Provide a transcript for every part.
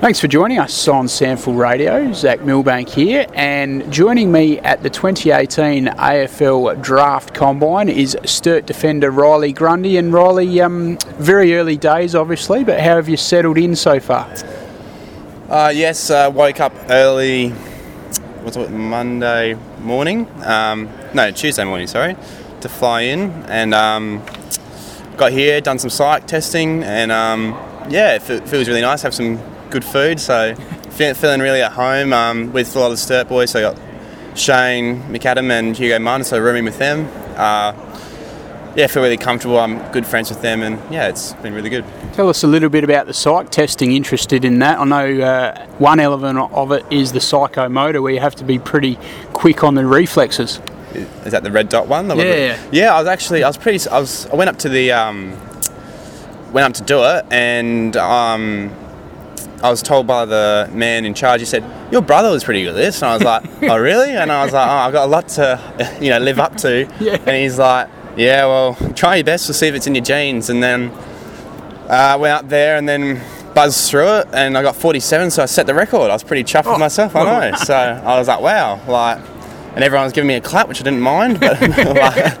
Thanks for joining us on SANFL Radio. Zach Milbank here, and joining me at the 2018 AFL Draft Combine is Sturt defender Riley Grundy. And Riley, um, very early days, obviously, but how have you settled in so far? Uh, yes, uh, woke up early. What's it? Monday morning? Um, no, Tuesday morning. Sorry, to fly in and um, got here, done some psych testing, and um, yeah, it fe- feels really nice. Have some good food, so feeling really at home um, with a lot of the Sturt boys. So I got Shane McAdam and Hugo Munn, so rooming with them. Uh, yeah, feel really comfortable. I'm good friends with them, and yeah, it's been really good. Tell us a little bit about the psych testing. Interested in that? I know uh, one element of it is the psychomotor, where you have to be pretty quick on the reflexes. Is that the red dot one? Yeah. yeah. I was actually, I was pretty, I was, I went up to the, um, went up to do it, and um, I was told by the man in charge. He said, "Your brother was pretty good at this," and I was like, "Oh, really?" And I was like, "Oh, I've got a lot to, you know, live up to." Yeah. And he's like, "Yeah, well, try your best to see if it's in your genes." And then I uh, went up there and then buzzed through it, and I got 47, so I set the record. I was pretty chuffed with myself. I know. So I was like, "Wow!" Like, and everyone was giving me a clap, which I didn't mind. But like,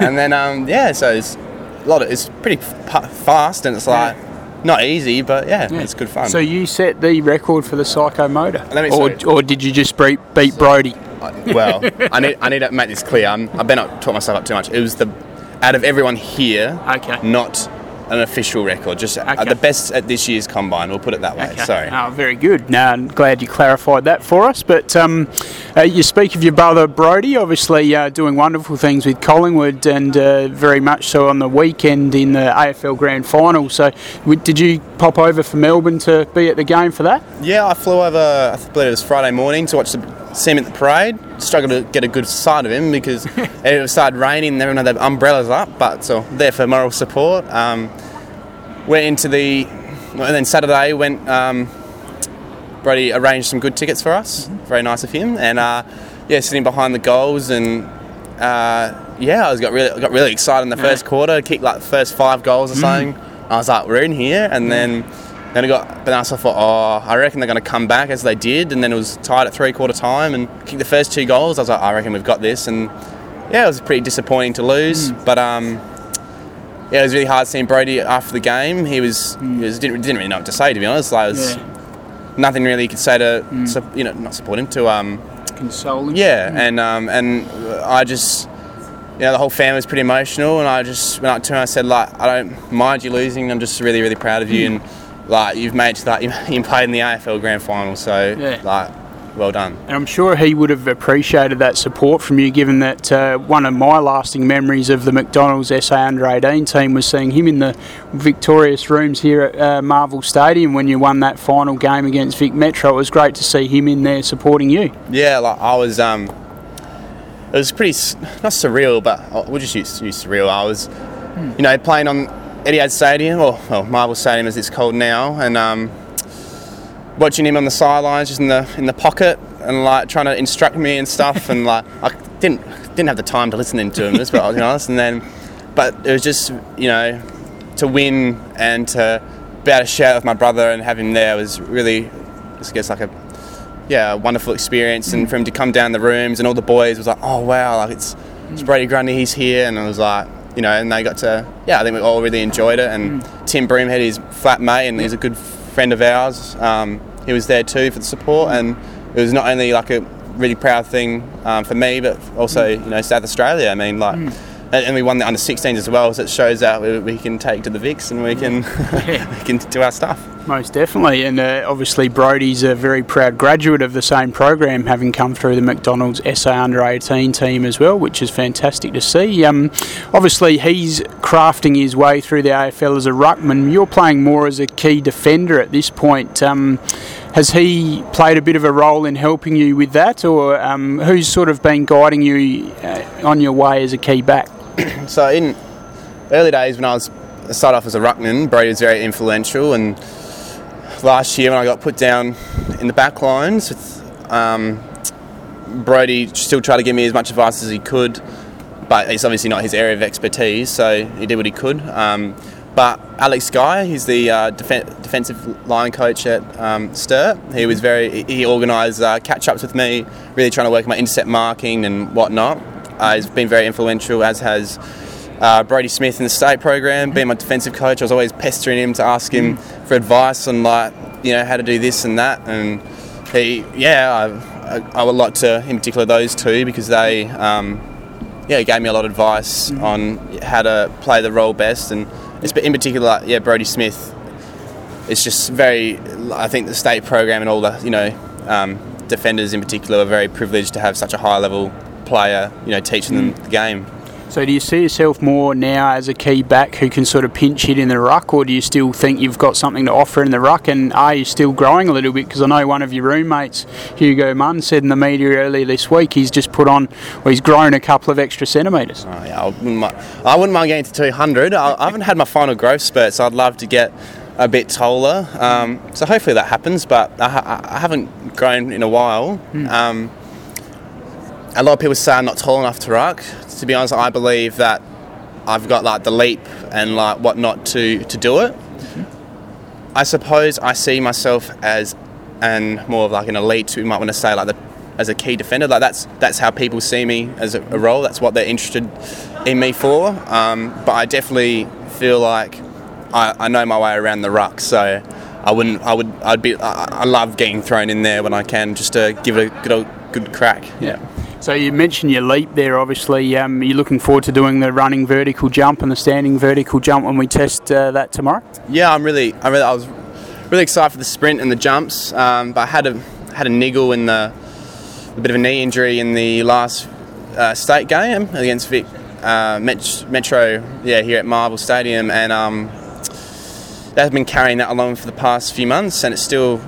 and then um, yeah, so it's a lot of it's pretty fast, and it's like not easy, but yeah, it's good fun. So you set the record for the psychomotor, Let me- or, or did you just beat, beat Brodie? well, I need I need to make this clear. I'm, I've been not talk myself up too much. It was the out of everyone here, Okay. not an official record. Just uh, Okay. the best at this year's combine. We'll put it that way. Okay. Sorry. Oh, very good. Now, I'm glad you clarified that for us. But um, uh, you speak of your brother Brodie, obviously uh, doing wonderful things with Collingwood and uh, very much so on the weekend in the AFL Grand Final. So, w- did you pop over from Melbourne to be at the game for that? Yeah, I flew over. I believe it was Friday morning to watch the see him at the parade. Struggled to get a good sight of him because it started raining. and Everyone had their umbrellas up, but so there for moral support. Um, went into the and then Saturday went. Um, Brodie arranged some good tickets for us. Very nice of him, and uh, yeah, sitting behind the goals and. Uh, yeah, I was got really got really excited in the first quarter. Kicked like the first five goals or something. I was like, we're in here, and then then I got I thought, oh, I reckon they're going to come back as they did, and then it was tied at three quarter time and kicked the first two goals. I was like, I reckon we've got this, and yeah, it was pretty disappointing to lose, but um, yeah, it was really hard seeing Brodie after the game. He was, he was didn't, didn't really know what to say to be honest. Like, it was nothing really he could say to, su- you know, not support him to um, Consoling. yeah, and um, and I just, you know, the whole family was pretty emotional, and I just went up to him. and I said, like, I don't mind you losing. I'm just really, really proud of you, and like you've made like you, you played in the AFL Grand Final, so Yeah. like, well done. And I'm sure he would have appreciated that support from you, given that uh, one of my lasting memories of the McDonald's SA Under 18 team was seeing him in the victorious rooms here at uh, Marvel Stadium when you won that final game against Vic Metro. It was great to see him in there supporting you. Yeah, like I was, um, it was pretty not surreal, but uh, we'll just use, use surreal. I was, you know, playing on Etihad Stadium, or well, Marvel Stadium as it's called now, and um, watching him on the sidelines, just in the in the pocket, and like trying to instruct me and stuff, and like I didn't didn't have the time to listen to him, just but I'll be honest. And then, but it was just you know, to win and to be able to share it with my brother and have him there was really, I guess like a yeah, a wonderful experience, and for him to come down the rooms and all the boys was like, oh wow, like it's, it's Brodie Grundy, he's here, and I was like, you know, and they got to, yeah, I think we all really enjoyed it, and Tim Broomhead, his flat mate, and he's a good friend of ours. Um, he was there too for the support, and it was not only like a really proud thing um, for me, but also you know South Australia. I mean, like. And- And we won the under 16s as well, so it shows that we, we can take to the Vics and we can we can do our stuff. Most definitely, and uh, obviously Brodie's a very proud graduate of the same program, having come through the McDonald's SA Under 18 team as well, which is fantastic to see. Um, obviously, he's crafting his way through the AFL as a ruckman. You're playing more as a key defender at this point. Um, has he played a bit of a role in helping you with that, or um, who's sort of been guiding you uh, on your way as a key back? So in early days when I was I started off as a ruckman, Brodie was very influential, and last year when I got put down in the back lines, with, um, Brodie still tried to give me as much advice as he could, but it's obviously not his area of expertise, so he did what he could. Um, but Alex Guy, he's the uh, def- defensive line coach at um, Sturt. He was very he organised uh, catch ups with me, really trying to work my intercept marking and whatnot. Uh, he's been very influential, as has uh, Brodie Smith in the state program, being my defensive coach. I was always pestering him to ask him mm. for advice on like you know how to do this and that, and he yeah I, I, I would like to in particular those two because they um, yeah gave me a lot of advice mm. on how to play the role best, and in particular yeah Brodie Smith. It's just very. I think the state program and all the you know um, defenders in particular are very privileged to have such a high level player, you know, teaching them the game. So do you see yourself more now as a key back who can sort of pinch hit in the ruck, or do you still think you've got something to offer in the ruck? And are you still growing a little bit? Because I know one of your roommates, Hugo Munn, said in the media earlier this week he's just put on, or he's grown a couple of extra centimetres. Oh, yeah, I wouldn't, mind, I wouldn't mind getting to 200. I, I haven't had my final growth spurt, so I'd love to get a bit taller. Um, so hopefully that happens, but I, I, haven't grown in a while. Mm. Um, a lot of people say I'm not tall enough to ruck. To be honest, I believe that I've got like the leap and like whatnot to to do it. Mm-hmm. I suppose I see myself as and more of like an elite. We might want to say like the as a key defender. Like that's that's how people see me as a, a role. That's what they're interested in me for. Um, but I definitely feel like I, I know my way around the ruck. So I wouldn't. I would. I'd be. I, I love getting thrown in there when I can, just to give it a good, good crack. Yeah. So you mentioned your leap there. Obviously, um, you're looking forward to doing the running vertical jump and the standing vertical jump when we test uh, that tomorrow. Yeah, I'm really, I really, I was really excited for the sprint and the jumps, um, but I had a had a niggle in the a bit of a knee injury in the last uh, state game against Vic uh, Metro, yeah, here at Marvel Stadium, and um, they've been carrying that along for the past few months, and it's still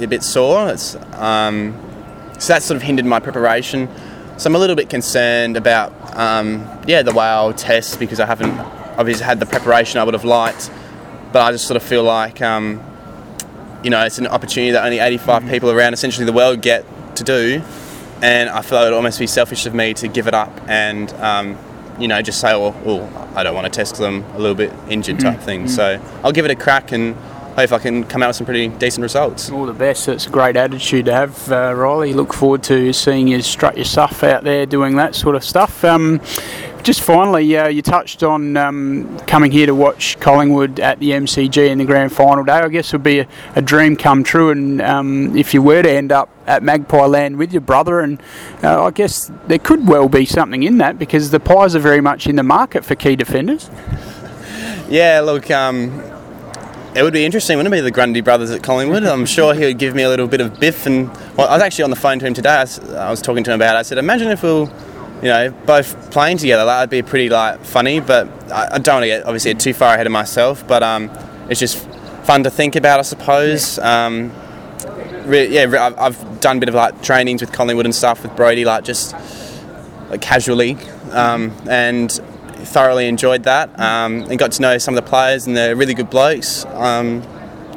a bit sore. It's um, so that sort of hindered my preparation. So I'm a little bit concerned about, um, yeah, the way I'll test because I haven't obviously had the preparation I would have liked. But I just sort of feel like, um, you know, it's an opportunity that only 85 mm-hmm. people around essentially the world get to do. And I feel like it would almost be selfish of me to give it up and, um, you know, just say, oh, oh, I don't want to test them a little bit injured type mm-hmm. thing. Mm-hmm. So I'll give it a crack and if I can come out with some pretty decent results. All the best. It's a great attitude to have, uh, Riley. Look forward to seeing you strut your stuff out there doing that sort of stuff. Um, just finally, uh, you touched on um, coming here to watch Collingwood at the MCG in the grand final day. I guess it would be a, a dream come true, and um, if you were to end up at Magpie Land with your brother, and uh, I guess there could well be something in that because the Pies are very much in the market for key defenders. Yeah, look, um, it would be interesting, wouldn't it be, the Grundy brothers at Collingwood? I'm sure he would give me a little bit of biff. And well, I was actually on the phone to him today. I was, I was talking to him about it. I said, imagine if we were, you know, both playing together. That would be pretty like funny. But I, I don't want to get obviously too far ahead of myself. But um, it's just fun to think about, I suppose. Um, re- yeah, I've done a bit of like trainings with Collingwood and stuff with Brodie, like just like casually, um, and thoroughly enjoyed that um, and got to know some of the players and they're really good blokes. Um,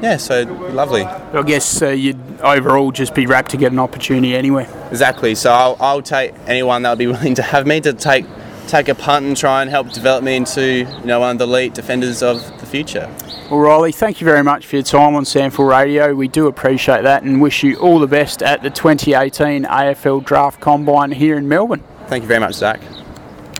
yeah, so lovely. I guess uh, you'd overall just be rapt to get an opportunity anyway. Exactly. So I'll, I'll take anyone that would be willing to have me to take take a punt and try and help develop me into you know one of the elite defenders of the future. Well, Riley, thank you very much for your time on SANFL Radio. We do appreciate that and wish you all the best at the 2018 AFL Draft Combine here in Melbourne. Thank you very much, Zach.